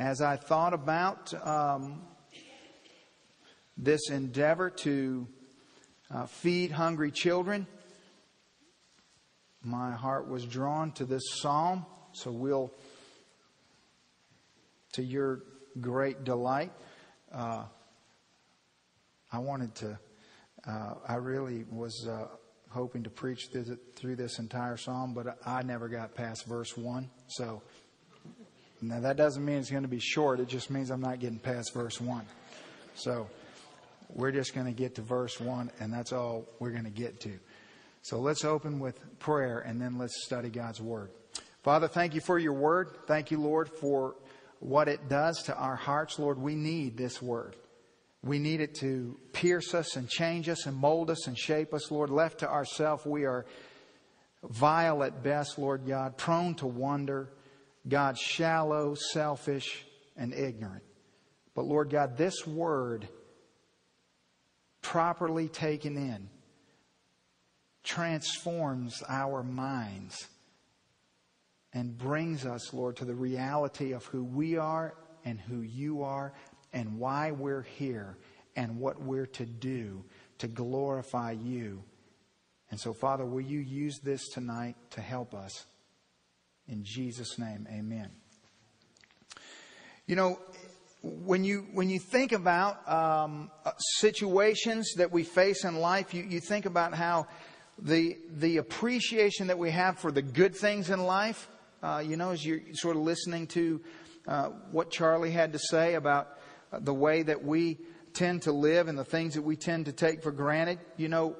as I thought about um, this endeavor to uh, feed hungry children, my heart was drawn to this psalm. So we'll, to your great delight, uh, I wanted to, uh, I really was uh, hoping to preach through, this entire psalm, but I never got past verse 1. So now that doesn't mean it's going to be short, it just means I'm not getting past verse 1. So we're just going to get to verse 1, and that's all we're going to get to. So let's open with prayer, and then let's study God's Word. Father, thank you for your Word. Thank you, Lord, for what it does to our hearts. Lord, we need this Word. We need it to pierce us and change us and mold us and shape us, Lord. Left to ourselves, we are vile at best, Lord God, prone to wonder, God, shallow, selfish, and ignorant. But Lord God, this word, properly taken in, transforms our minds and brings us, Lord, to the reality of who we are and who you are and why we're here and what we're to do to glorify you. And so, Father, will you use this tonight to help us? In Jesus' name, amen. You know, when you when you think about um, situations that we face in life, you, you think about how the the appreciation that we have for the good things in life. Uh, you know, as you're sort of listening to uh, what Charlie had to say about the way that we tend to live and the things that we tend to take for granted. You know,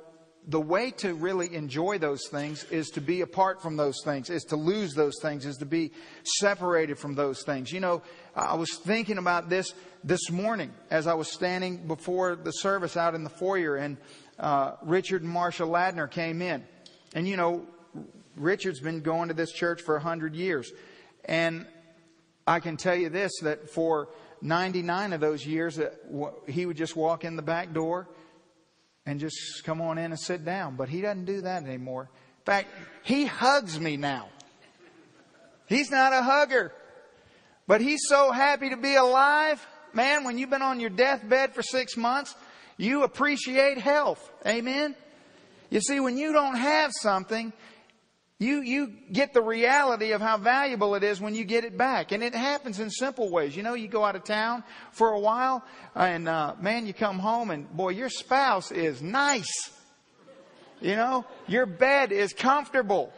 the way to really enjoy those things is to be apart from those things, is to lose those things, is to be separated from those things. You know, I was thinking about this this morning as I was standing before the service out in the foyer, and uh, Richard and Marsha Ladner came in. And, you know, Richard's been going to this church for a hundred years. And I can tell you this, that for 99 of those years, he would just walk in the back door and just come on in and sit down. But he doesn't do that anymore. In fact, he hugs me now. He's not a hugger, but he's so happy to be alive. Man, when you've been on your deathbed for six months, you appreciate health. Amen? You see, when you don't have something, you, you get the reality of how valuable it is when you get it back. And it happens in simple ways. You know, you go out of town for a while and, uh, man, you come home and boy, your spouse is nice. You know, your bed is comfortable.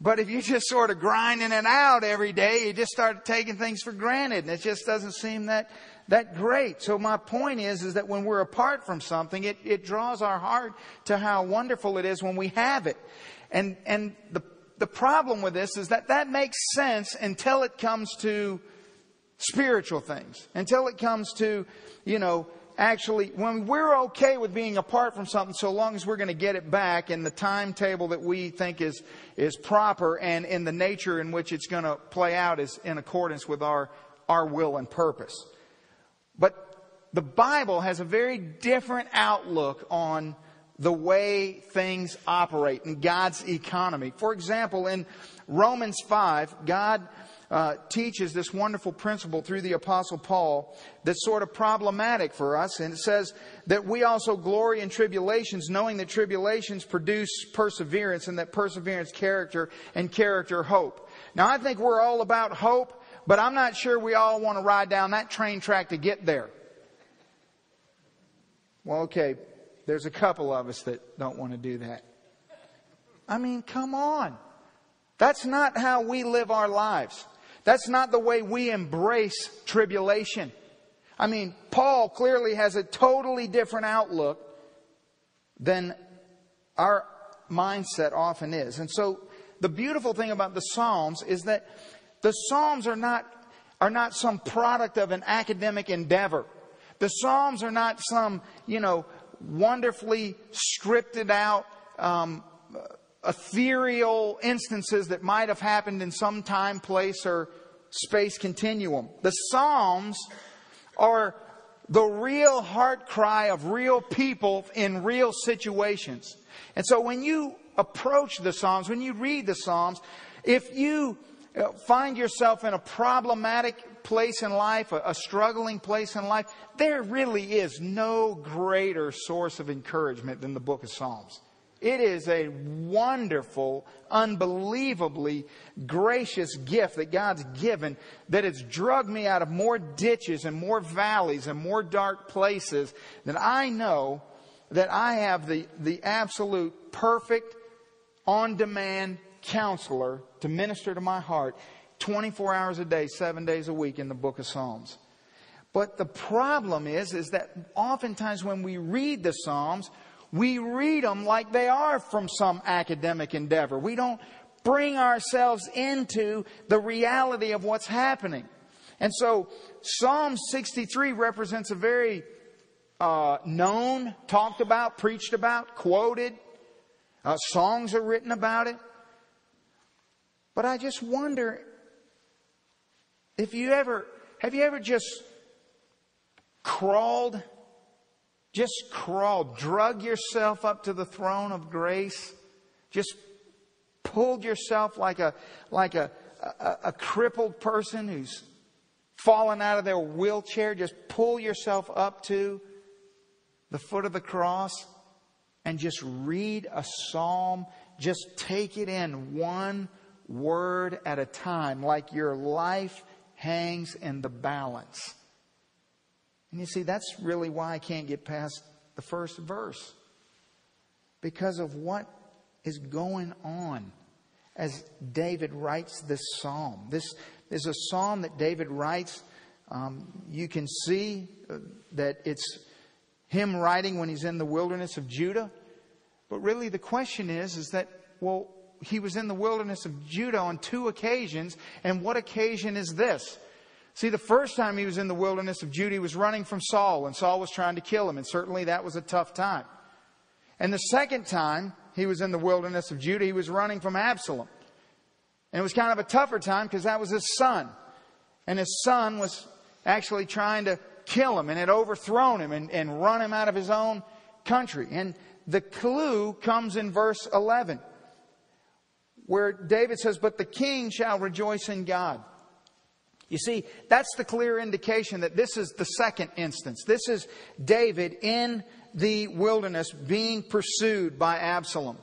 But if you just sort of grinding it out every day, you just start taking things for granted and it just doesn't seem that, that great. So my point is, is that when we're apart from something, it, it draws our heart to how wonderful it is when we have it. And, and the, the problem with this is that that makes sense until it comes to spiritual things, until it comes to, you know, actually, when we're okay with being apart from something so long as we're going to get it back in the timetable that we think is, is proper and in the nature in which it's going to play out is in accordance with our, our will and purpose. But the Bible has a very different outlook on the way things operate in God's economy. For example, in Romans 5, God uh, teaches this wonderful principle through the Apostle Paul that's sort of problematic for us. And it says that we also glory in tribulations, knowing that tribulations produce perseverance, and that perseverance, character, and character, hope. Now, I think we're all about hope, but I'm not sure we all want to ride down that train track to get there. Well, okay, there's a couple of us that don't want to do that. I mean, come on. That's not how we live our lives. That's not the way we embrace tribulation. I mean, Paul clearly has a totally different outlook than our mindset often is. And so the beautiful thing about the Psalms is that the Psalms are not, are not some product of an academic endeavor. The Psalms are not some, you know, wonderfully scripted out, um, ethereal instances that might have happened in some time, place, or space continuum. The Psalms are the real heart cry of real people in real situations. And so when you approach the Psalms, when you read the Psalms, if you you find yourself in a problematic place in life, a, a struggling place in life, there really is no greater source of encouragement than the book of Psalms. It is a wonderful, unbelievably gracious gift that God's given that has drugged me out of more ditches and more valleys and more dark places that I know that I have the, the absolute perfect, on demand counselor to minister to my heart 24 hours a day, seven days a week in the book of Psalms. But the problem is, is that oftentimes when we read the Psalms, we read them like they are from some academic endeavor. We don't bring ourselves into the reality of what's happening. And so Psalm 63 represents a very uh, known, talked about, preached about, quoted. Uh, songs are written about it. But I just wonder if you ever, have you ever just crawled just crawled, drug yourself up to the throne of grace. Just pulled yourself like a, like a, a, a crippled person who's fallen out of their wheelchair. Just pull yourself up to the foot of the cross and just read a psalm. Just take it in one word at a time, like your life hangs in the balance. And you see, that's really why I can't get past the first verse. Because of what is going on as David writes this psalm. This is a psalm that David writes. Um, you can see uh, that it's him writing when he's in the wilderness of Judah. But really, the question is, is that, well, he was in the wilderness of Judah on two occasions, and what occasion is this? See, the first time he was in the wilderness of Judah, he was running from Saul, and Saul was trying to kill him, and certainly that was a tough time. And the second time he was in the wilderness of Judah, he was running from Absalom. And it was kind of a tougher time because that was his son. And his son was actually trying to kill him and had overthrown him and, and run him out of his own country. And the clue comes in verse 11, where David says, But the king shall rejoice in God. You see, that's the clear indication that this is the second instance. This is David in the wilderness being pursued by Absalom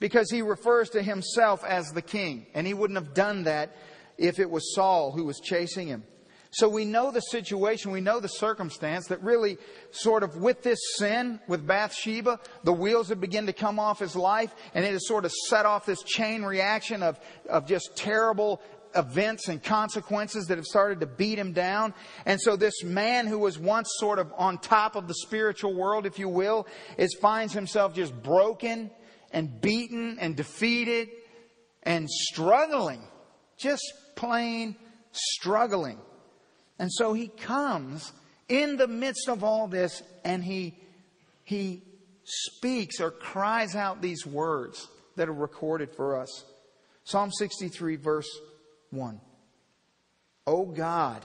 because he refers to himself as the king. And he wouldn't have done that if it was Saul who was chasing him. So we know the situation, we know the circumstance that really sort of with this sin, with Bathsheba, the wheels have begun to come off his life and it has sort of set off this chain reaction of, of just terrible events and consequences that have started to beat him down. And so this man who was once sort of on top of the spiritual world, if you will, is finds himself just broken and beaten and defeated and struggling. Just plain struggling. And so he comes in the midst of all this and he, he speaks or cries out these words that are recorded for us. Psalm 63 verse 1. Oh God,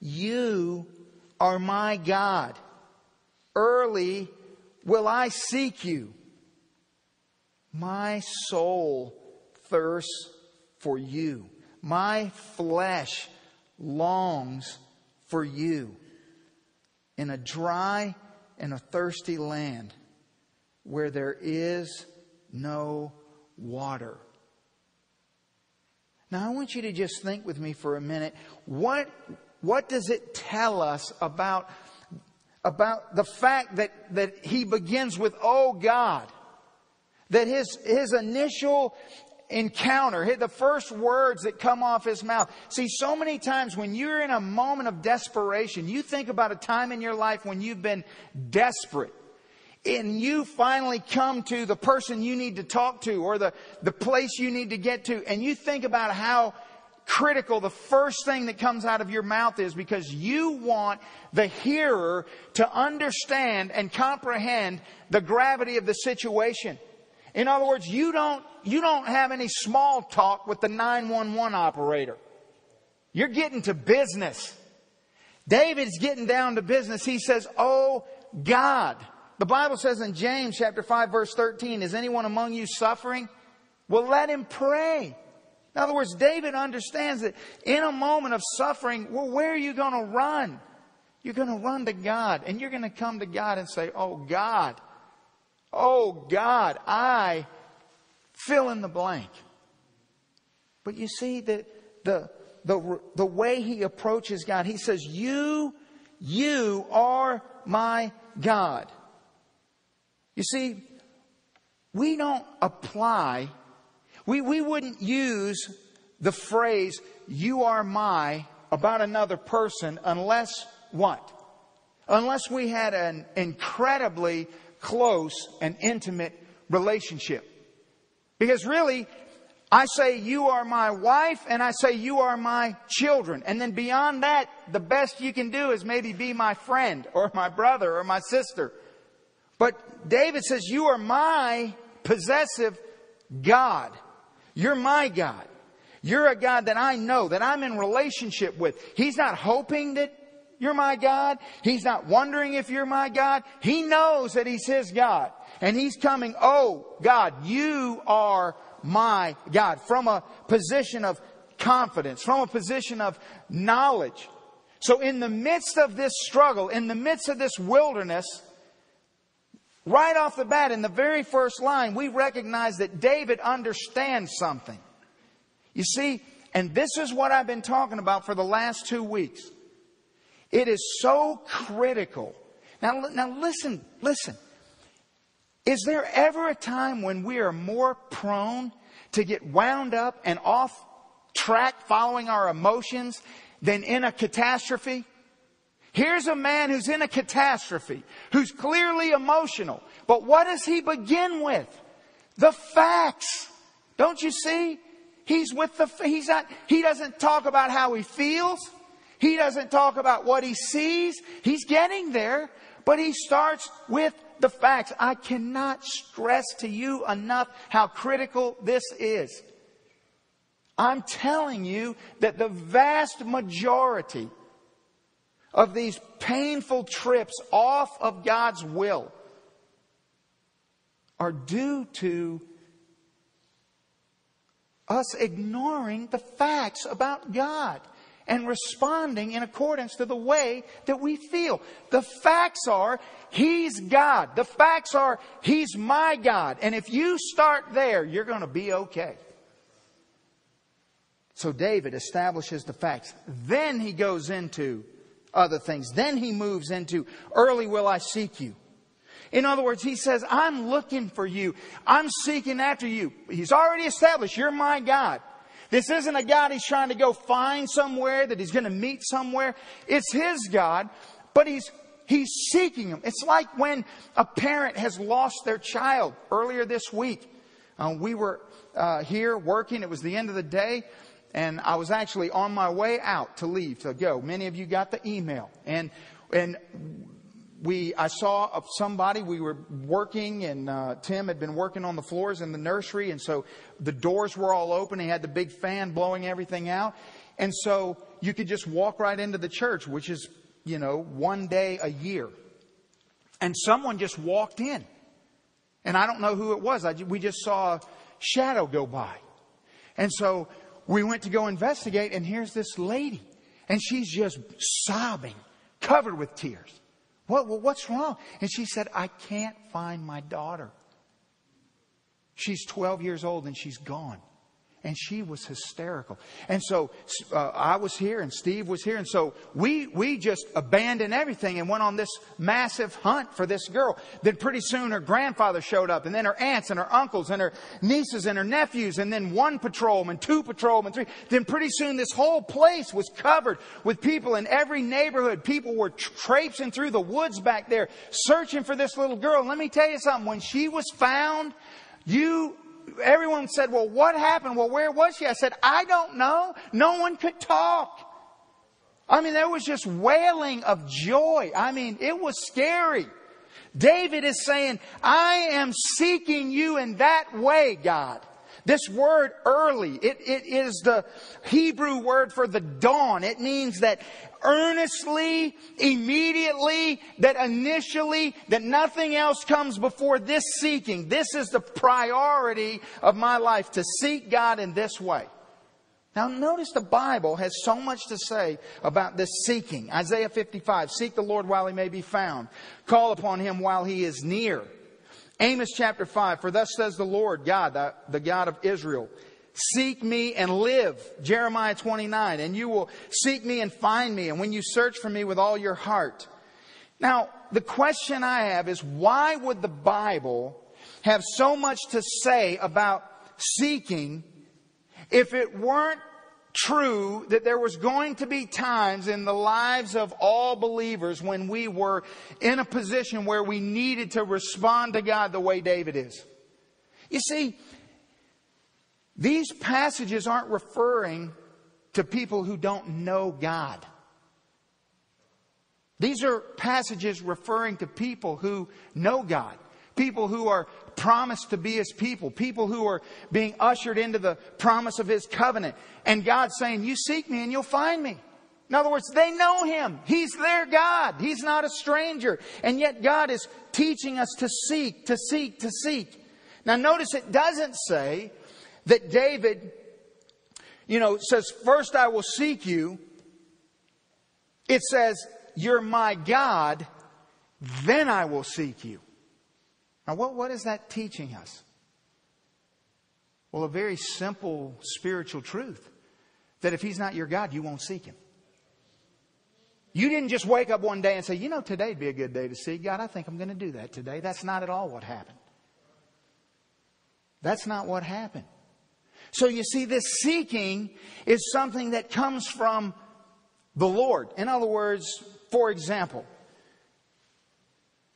you are my God. Early will I seek you. My soul thirsts for you. My flesh longs for you in a dry and a thirsty land where there is no water. Now, I want you to just think with me for a minute. What, what does it tell us about, about the fact that, that he begins with, oh God? That his, his initial encounter, the first words that come off his mouth. See, so many times when you're in a moment of desperation, you think about a time in your life when you've been desperate and you finally come to the person you need to talk to or the, the place you need to get to, and you think about how critical the first thing that comes out of your mouth is because you want the hearer to understand and comprehend the gravity of the situation. In other words, you don't, you don't have any small talk with the 911 operator. You're getting to business. David's getting down to business. He says, Oh God. The Bible says in James chapter 5 verse 13, is anyone among you suffering? Well, let him pray. In other words, David understands that in a moment of suffering, well, where are you going to run? You're going to run to God and you're going to come to God and say, Oh God, oh God, I fill in the blank. But you see that the, the, the way he approaches God, he says, You, you are my God. You see, we don't apply, we, we wouldn't use the phrase, you are my, about another person unless what? Unless we had an incredibly close and intimate relationship. Because really, I say you are my wife and I say you are my children. And then beyond that, the best you can do is maybe be my friend or my brother or my sister. But David says you are my possessive God. You're my God. You're a God that I know, that I'm in relationship with. He's not hoping that you're my God. He's not wondering if you're my God. He knows that He's His God. And He's coming, oh God, you are my God. From a position of confidence, from a position of knowledge. So in the midst of this struggle, in the midst of this wilderness, Right off the bat, in the very first line, we recognize that David understands something. You see, and this is what I've been talking about for the last two weeks. It is so critical. Now, now listen, listen. Is there ever a time when we are more prone to get wound up and off track following our emotions than in a catastrophe? Here's a man who's in a catastrophe, who's clearly emotional. But what does he begin with? The facts. Don't you see? He's with the, he's not, he doesn't talk about how he feels. He doesn't talk about what he sees. He's getting there, but he starts with the facts. I cannot stress to you enough how critical this is. I'm telling you that the vast majority of these painful trips off of God's will are due to us ignoring the facts about God and responding in accordance to the way that we feel. The facts are, He's God. The facts are, He's my God. And if you start there, you're going to be okay. So David establishes the facts. Then he goes into other things. Then he moves into, early will I seek you. In other words, he says, I'm looking for you. I'm seeking after you. He's already established, you're my God. This isn't a God he's trying to go find somewhere, that he's going to meet somewhere. It's his God, but he's He's seeking him. It's like when a parent has lost their child. Earlier this week, uh, we were uh, here working. It was the end of the day and I was actually on my way out to leave to go. Many of you got the email, and and we I saw somebody. We were working, and uh, Tim had been working on the floors in the nursery, and so the doors were all open. He had the big fan blowing everything out, and so you could just walk right into the church, which is you know one day a year. And someone just walked in, and I don't know who it was. I, we just saw a shadow go by, and so we went to go investigate, and here's this lady, and she's just sobbing, covered with tears. What, what's wrong? And she said, I can't find my daughter. She's 12 years old and she's gone and she was hysterical. And so uh, I was here and Steve was here. And so we, we just abandoned everything and went on this massive hunt for this girl. Then pretty soon her grandfather showed up and then her aunts and her uncles and her nieces and her nephews and then one patrolman, two patrolmen, three. Then pretty soon this whole place was covered with people in every neighborhood. People were traipsing through the woods back there searching for this little girl. Let me tell you something. When she was found, you everyone said, well, what happened? Well, where was she? I said, I don't know. No one could talk. I mean, there was just wailing of joy. I mean, it was scary. David is saying, I am seeking you in that way, God. This word early, it, it is the Hebrew word for the dawn. It means that earnestly, immediately, that initially, that nothing else comes before this seeking. This is the priority of my life, to seek God in this way. Now notice the Bible has so much to say about this seeking. Isaiah 55, seek the Lord while he may be found. Call upon him while he is near. Amos chapter 5, for thus says the Lord God, the, the God of Israel. Seek me and live. Jeremiah 29, and you will seek me and find me, and when you search for me with all your heart. Now, the question I have is why would the Bible have so much to say about seeking if it weren't true that there was going to be times in the lives of all believers when we were in a position where we needed to respond to God the way David is. You see, these passages aren't referring to people who don't know God. These are passages referring to people who know God, people who are promised to be His people, people who are being ushered into the promise of His covenant. And God's saying, You seek me and you'll find me. In other words, they know Him. He's their God. He's not a stranger. And yet God is teaching us to seek, to seek, to seek. Now notice it doesn't say that David, you know, says, First I will seek you. It says, You're my God, then I will seek you. Now, what, what is that teaching us? Well, a very simple spiritual truth that if He's not your God, you won't seek Him. You didn't just wake up one day and say, you know, today'd be a good day to seek God. I think I'm going to do that today. That's not at all what happened. That's not what happened. So you see, this seeking is something that comes from the Lord. In other words, for example,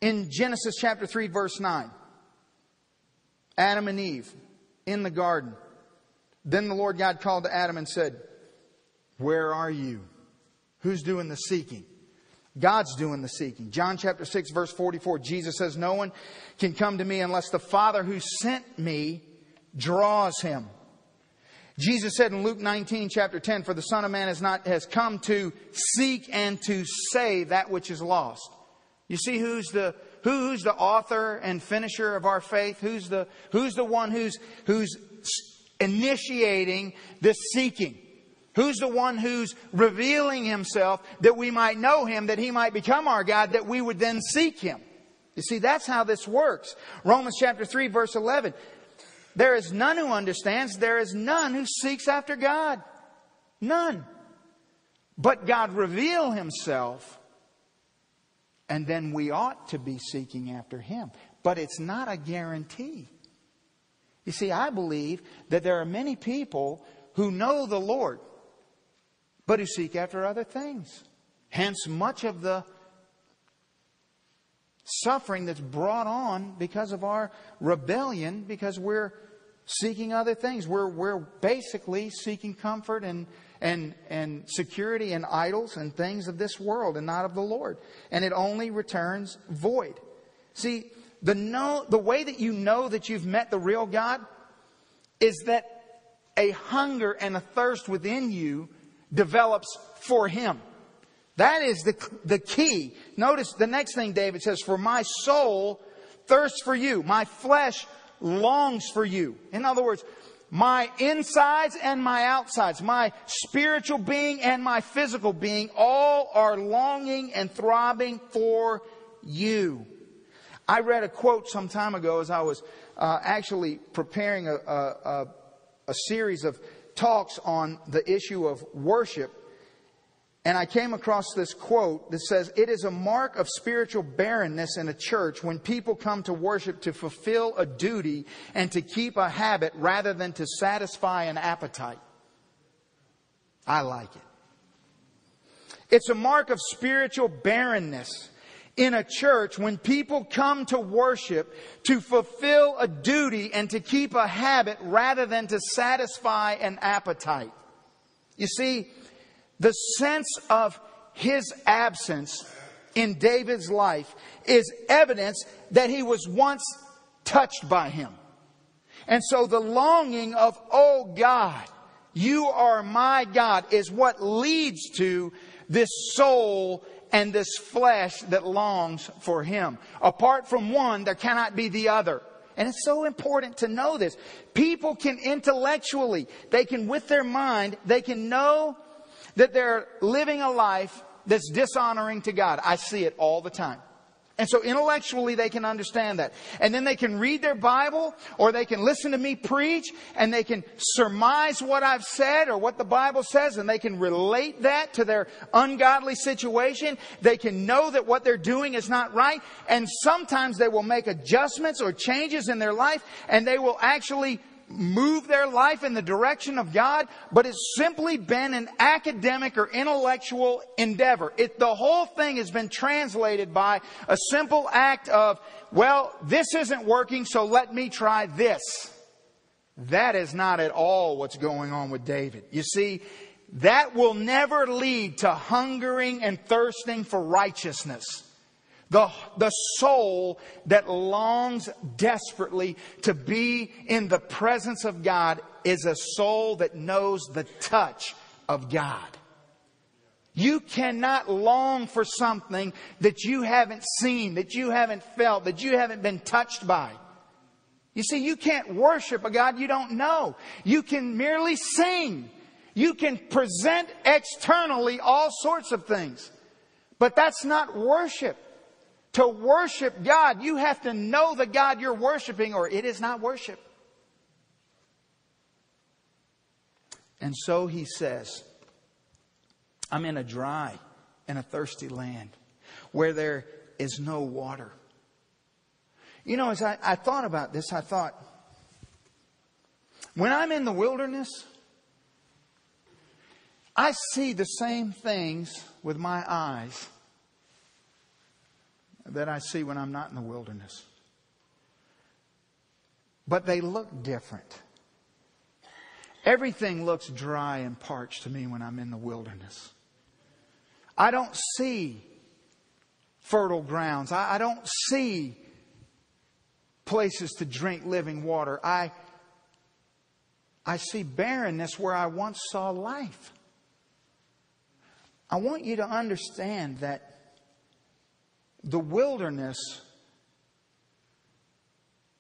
in Genesis chapter 3, verse 9, Adam and Eve in the garden. Then the Lord God called to Adam and said, Where are you? Who's doing the seeking? God's doing the seeking. John chapter 6, verse 44, Jesus says, No one can come to me unless the Father who sent me draws him. Jesus said in Luke 19, chapter 10, For the Son of Man has, not, has come to seek and to save that which is lost. You see who's the who, who's the author and finisher of our faith? Who's the who's the one who's who's initiating this seeking? Who's the one who's revealing himself that we might know him, that he might become our God, that we would then seek him? You see, that's how this works. Romans chapter 3 verse 11. There is none who understands. There is none who seeks after God. None. But God reveal himself and then we ought to be seeking after Him. But it's not a guarantee. You see, I believe that there are many people who know the Lord, but who seek after other things. Hence, much of the suffering that's brought on because of our rebellion, because we're seeking other things. We're, we're basically seeking comfort and and, and security in idols and things of this world and not of the Lord. And it only returns void. See, the know, the way that you know that you've met the real God is that a hunger and a thirst within you develops for Him. That is the, the key. Notice the next thing David says, for my soul thirsts for you. My flesh longs for you. In other words, my insides and my outsides, my spiritual being and my physical being, all are longing and throbbing for you. I read a quote some time ago as I was uh, actually preparing a, a, a series of talks on the issue of worship and I came across this quote that says, It is a mark of spiritual barrenness in a church when people come to worship to fulfill a duty and to keep a habit rather than to satisfy an appetite. I like it. It's a mark of spiritual barrenness in a church when people come to worship to fulfill a duty and to keep a habit rather than to satisfy an appetite. You see, the sense of his absence in David's life is evidence that he was once touched by him. And so the longing of, oh God, you are my God is what leads to this soul and this flesh that longs for him. Apart from one, there cannot be the other. And it's so important to know this. People can intellectually, they can with their mind, they can know that they're living a life that's dishonoring to God. I see it all the time. And so intellectually they can understand that. And then they can read their Bible or they can listen to me preach and they can surmise what I've said or what the Bible says and they can relate that to their ungodly situation. They can know that what they're doing is not right. And sometimes they will make adjustments or changes in their life and they will actually move their life in the direction of God, but it's simply been an academic or intellectual endeavor. It, the whole thing has been translated by a simple act of, well, this isn't working, so let me try this. That is not at all what's going on with David. You see, that will never lead to hungering and thirsting for righteousness. The, the soul that longs desperately to be in the presence of God is a soul that knows the touch of God. You cannot long for something that you haven't seen, that you haven't felt, that you haven't been touched by. You see, you can't worship a God you don't know. You can merely sing. You can present externally all sorts of things. But that's not worship. To worship God, you have to know the God you're worshiping or it is not worship. And so he says, I'm in a dry and a thirsty land where there is no water. You know, as I, I thought about this, I thought, when I'm in the wilderness, I see the same things with my eyes that I see when I'm not in the wilderness. But they look different. Everything looks dry and parched to me when I'm in the wilderness. I don't see fertile grounds. I, I don't see places to drink living water. I, I see barrenness where I once saw life. I want you to understand that the wilderness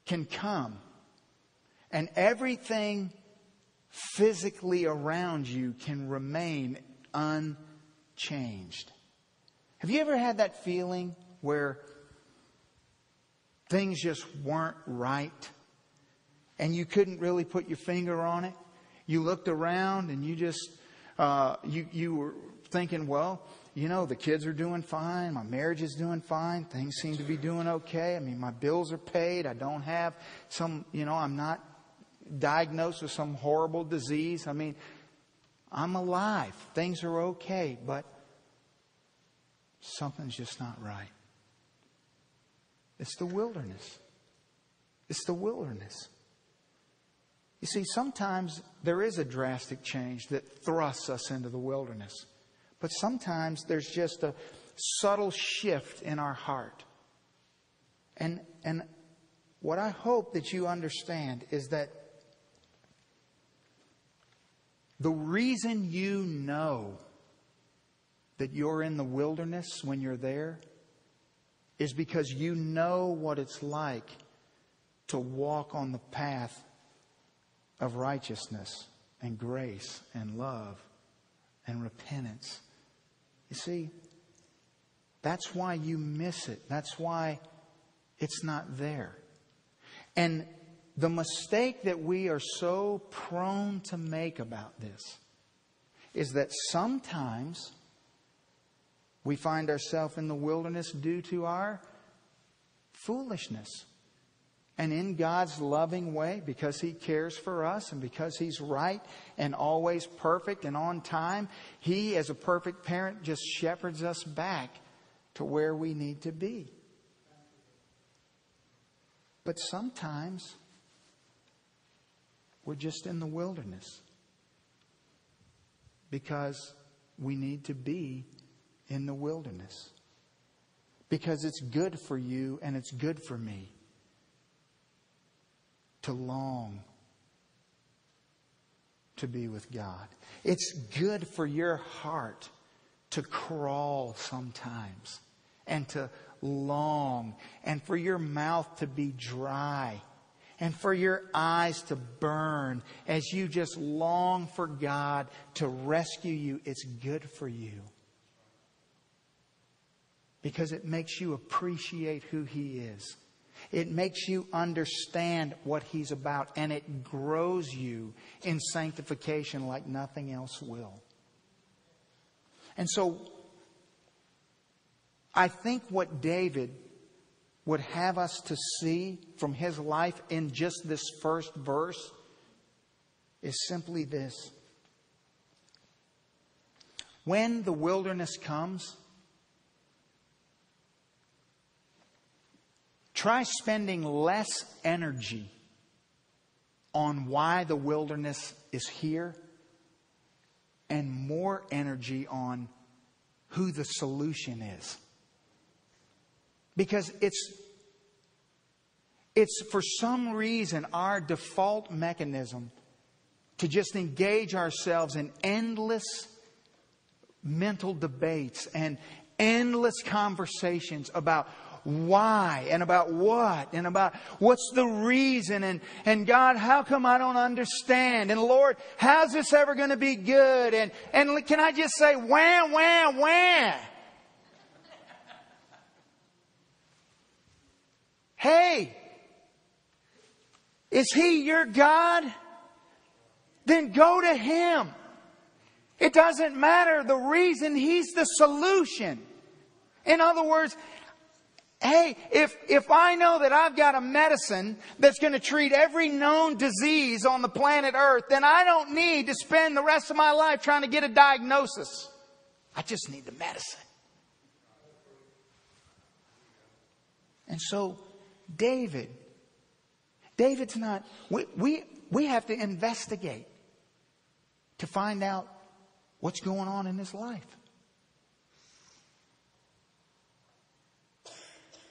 can come and everything physically around you can remain unchanged. Have you ever had that feeling where things just weren't right and you couldn't really put your finger on it? You looked around and you just, uh, you, you were thinking, well, you know, the kids are doing fine. My marriage is doing fine. Things seem to be doing okay. I mean, my bills are paid. I don't have some, you know, I'm not diagnosed with some horrible disease. I mean, I'm alive. Things are okay, but something's just not right. It's the wilderness. It's the wilderness. You see, sometimes there is a drastic change that thrusts us into the wilderness. But sometimes there's just a subtle shift in our heart. And, and what I hope that you understand is that the reason you know that you're in the wilderness when you're there is because you know what it's like to walk on the path of righteousness and grace and love and repentance. You see, that's why you miss it. That's why it's not there. And the mistake that we are so prone to make about this is that sometimes we find ourselves in the wilderness due to our foolishness. And in God's loving way, because He cares for us and because He's right and always perfect and on time, He, as a perfect parent, just shepherds us back to where we need to be. But sometimes we're just in the wilderness because we need to be in the wilderness. Because it's good for you and it's good for me to long to be with God. It's good for your heart to crawl sometimes and to long and for your mouth to be dry and for your eyes to burn as you just long for God to rescue you. It's good for you because it makes you appreciate who He is. It makes you understand what He's about, and it grows you in sanctification like nothing else will. And so, I think what David would have us to see from his life in just this first verse is simply this. When the wilderness comes, try spending less energy on why the wilderness is here and more energy on who the solution is. Because it's, it's for some reason our default mechanism to just engage ourselves in endless mental debates and endless conversations about why and about what and about what's the reason and, and God, how come I don't understand? And Lord, how's this ever going to be good? And, and can I just say wham, wham, wham? Hey, is He your God? Then go to Him. It doesn't matter the reason, He's the solution. In other words, hey, if, if I know that I've got a medicine that's going to treat every known disease on the planet Earth, then I don't need to spend the rest of my life trying to get a diagnosis. I just need the medicine. And so David. David's not, we, we, we have to investigate to find out what's going on in his life.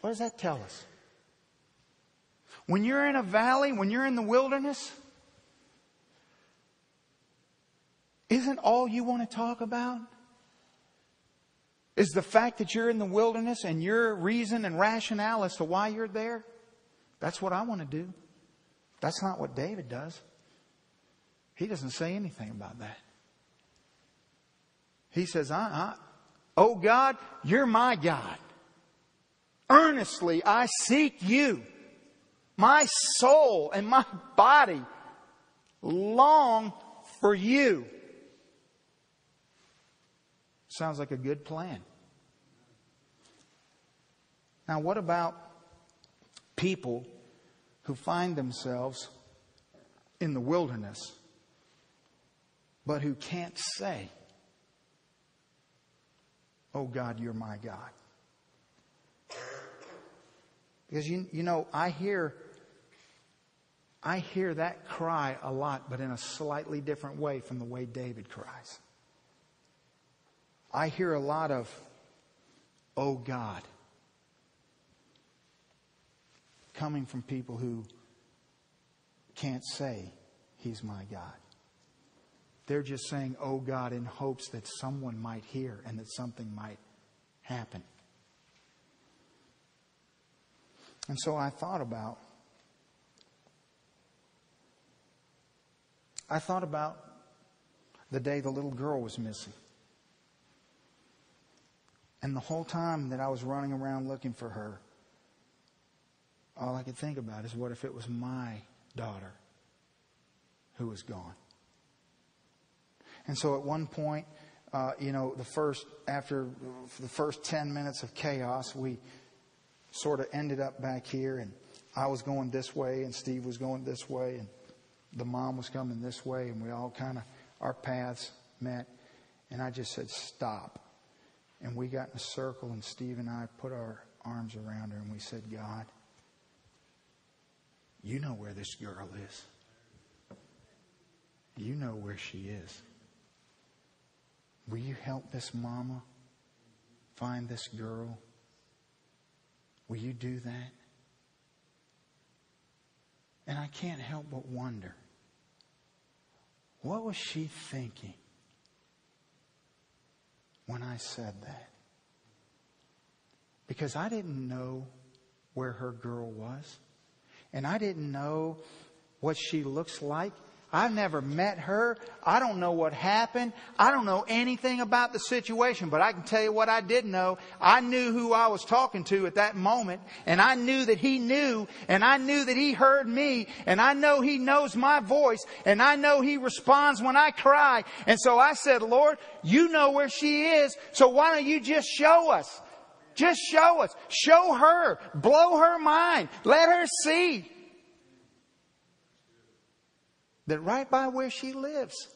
What does that tell us? When you're in a valley, when you're in the wilderness, isn't all you want to talk about is the fact that you're in the wilderness and your reason and rationale as to why you're there. That's what I want to do. That's not what David does. He doesn't say anything about that. He says, I, I, Oh God, you're my God. Earnestly I seek you. My soul and my body long for you. Sounds like a good plan. Now, what about people who find themselves in the wilderness, but who can't say, Oh God, you're my God? Because you, you know, I hear I hear that cry a lot, but in a slightly different way from the way David cries. I hear a lot of, oh God, coming from people who can't say, He's my God. They're just saying, oh God, in hopes that someone might hear and that something might happen. And so I thought about, I thought about the day the little girl was missing. And the whole time that I was running around looking for her, all I could think about is what if it was my daughter who was gone? And so at one point, uh, you know, the first, after the first 10 minutes of chaos, we sort of ended up back here and I was going this way and Steve was going this way and the mom was coming this way and we all kind of, our paths met. And I just said, stop. And we got in a circle, and Steve and I put our arms around her and we said, God, you know where this girl is. You know where she is. Will you help this mama find this girl? Will you do that? And I can't help but wonder what was she thinking? when I said that. Because I didn't know where her girl was. And I didn't know what she looks like. I've never met her. I don't know what happened. I don't know anything about the situation, but I can tell you what I did know. I knew who I was talking to at that moment, and I knew that he knew, and I knew that he heard me, and I know he knows my voice, and I know he responds when I cry. And so I said, Lord, you know where she is, so why don't you just show us? Just show us. Show her. Blow her mind. Let her see that right by where she lives,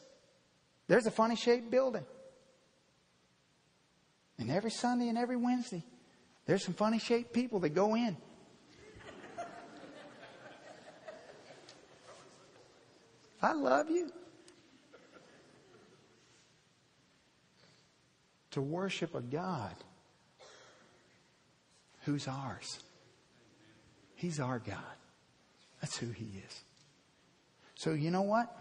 there's a funny shaped building. And every Sunday and every Wednesday, there's some funny shaped people that go in. I love you. To worship a God who's ours. He's our God. That's who He is. So you know what?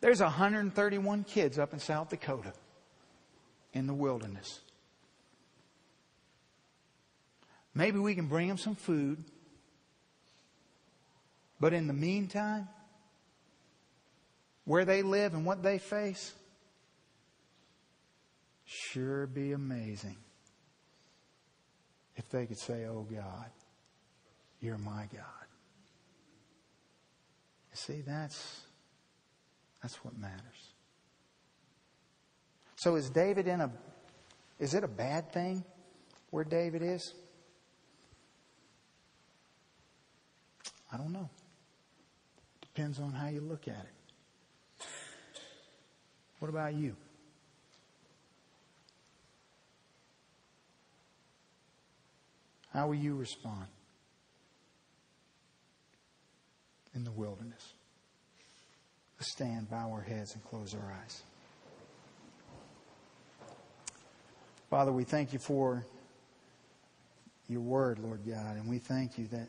There's 131 kids up in South Dakota in the wilderness. Maybe we can bring them some food. But in the meantime, where they live and what they face, sure be amazing if they could say, Oh God, you're my God. You see, that's, that's what matters. So is David in a, is it a bad thing where David is? I don't know. Depends on how you look at it. What about you? How will you respond? In the wilderness. Let's stand, bow our heads, and close our eyes. Father, we thank you for your word, Lord God, and we thank you that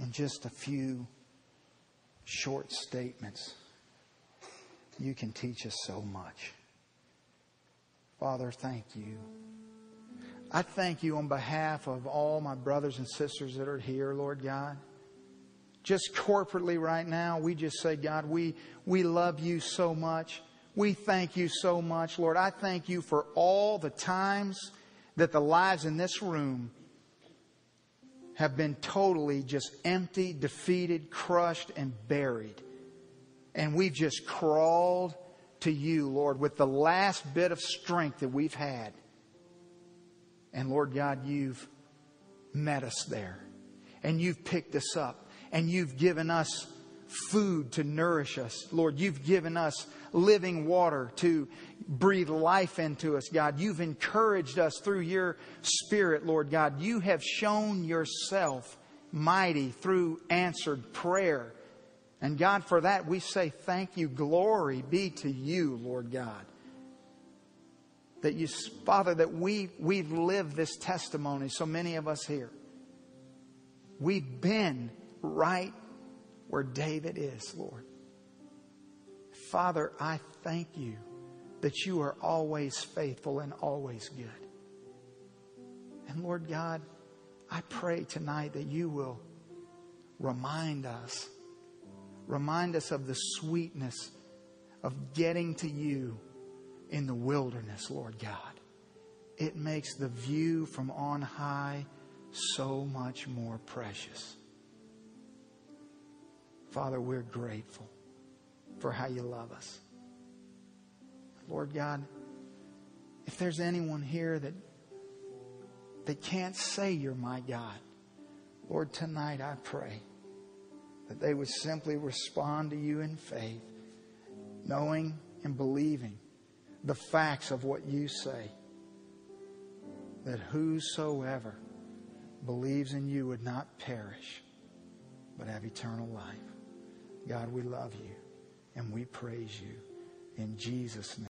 in just a few short statements, you can teach us so much. Father, thank you. I thank you on behalf of all my brothers and sisters that are here, Lord God. Just corporately right now, we just say, God, we, we love you so much. We thank you so much, Lord. I thank you for all the times that the lives in this room have been totally just empty, defeated, crushed, and buried. And we've just crawled to you, Lord, with the last bit of strength that we've had. And Lord God, you've met us there. And you've picked us up. And you've given us food to nourish us. Lord, you've given us living water to breathe life into us, God. You've encouraged us through your Spirit, Lord God. You have shown yourself mighty through answered prayer. And God, for that we say thank you. Glory be to you, Lord God that you, Father, that we, we've lived this testimony, so many of us here. We've been right where David is, Lord. Father, I thank you that you are always faithful and always good. And Lord God, I pray tonight that you will remind us, remind us of the sweetness of getting to you in the wilderness, Lord God. It makes the view from on high so much more precious. Father, we're grateful for how you love us. Lord God, if there's anyone here that that can't say you're my God, Lord, tonight I pray that they would simply respond to you in faith, knowing and believing the facts of what you say. That whosoever believes in you would not perish, but have eternal life. God, we love you and we praise you in Jesus' name.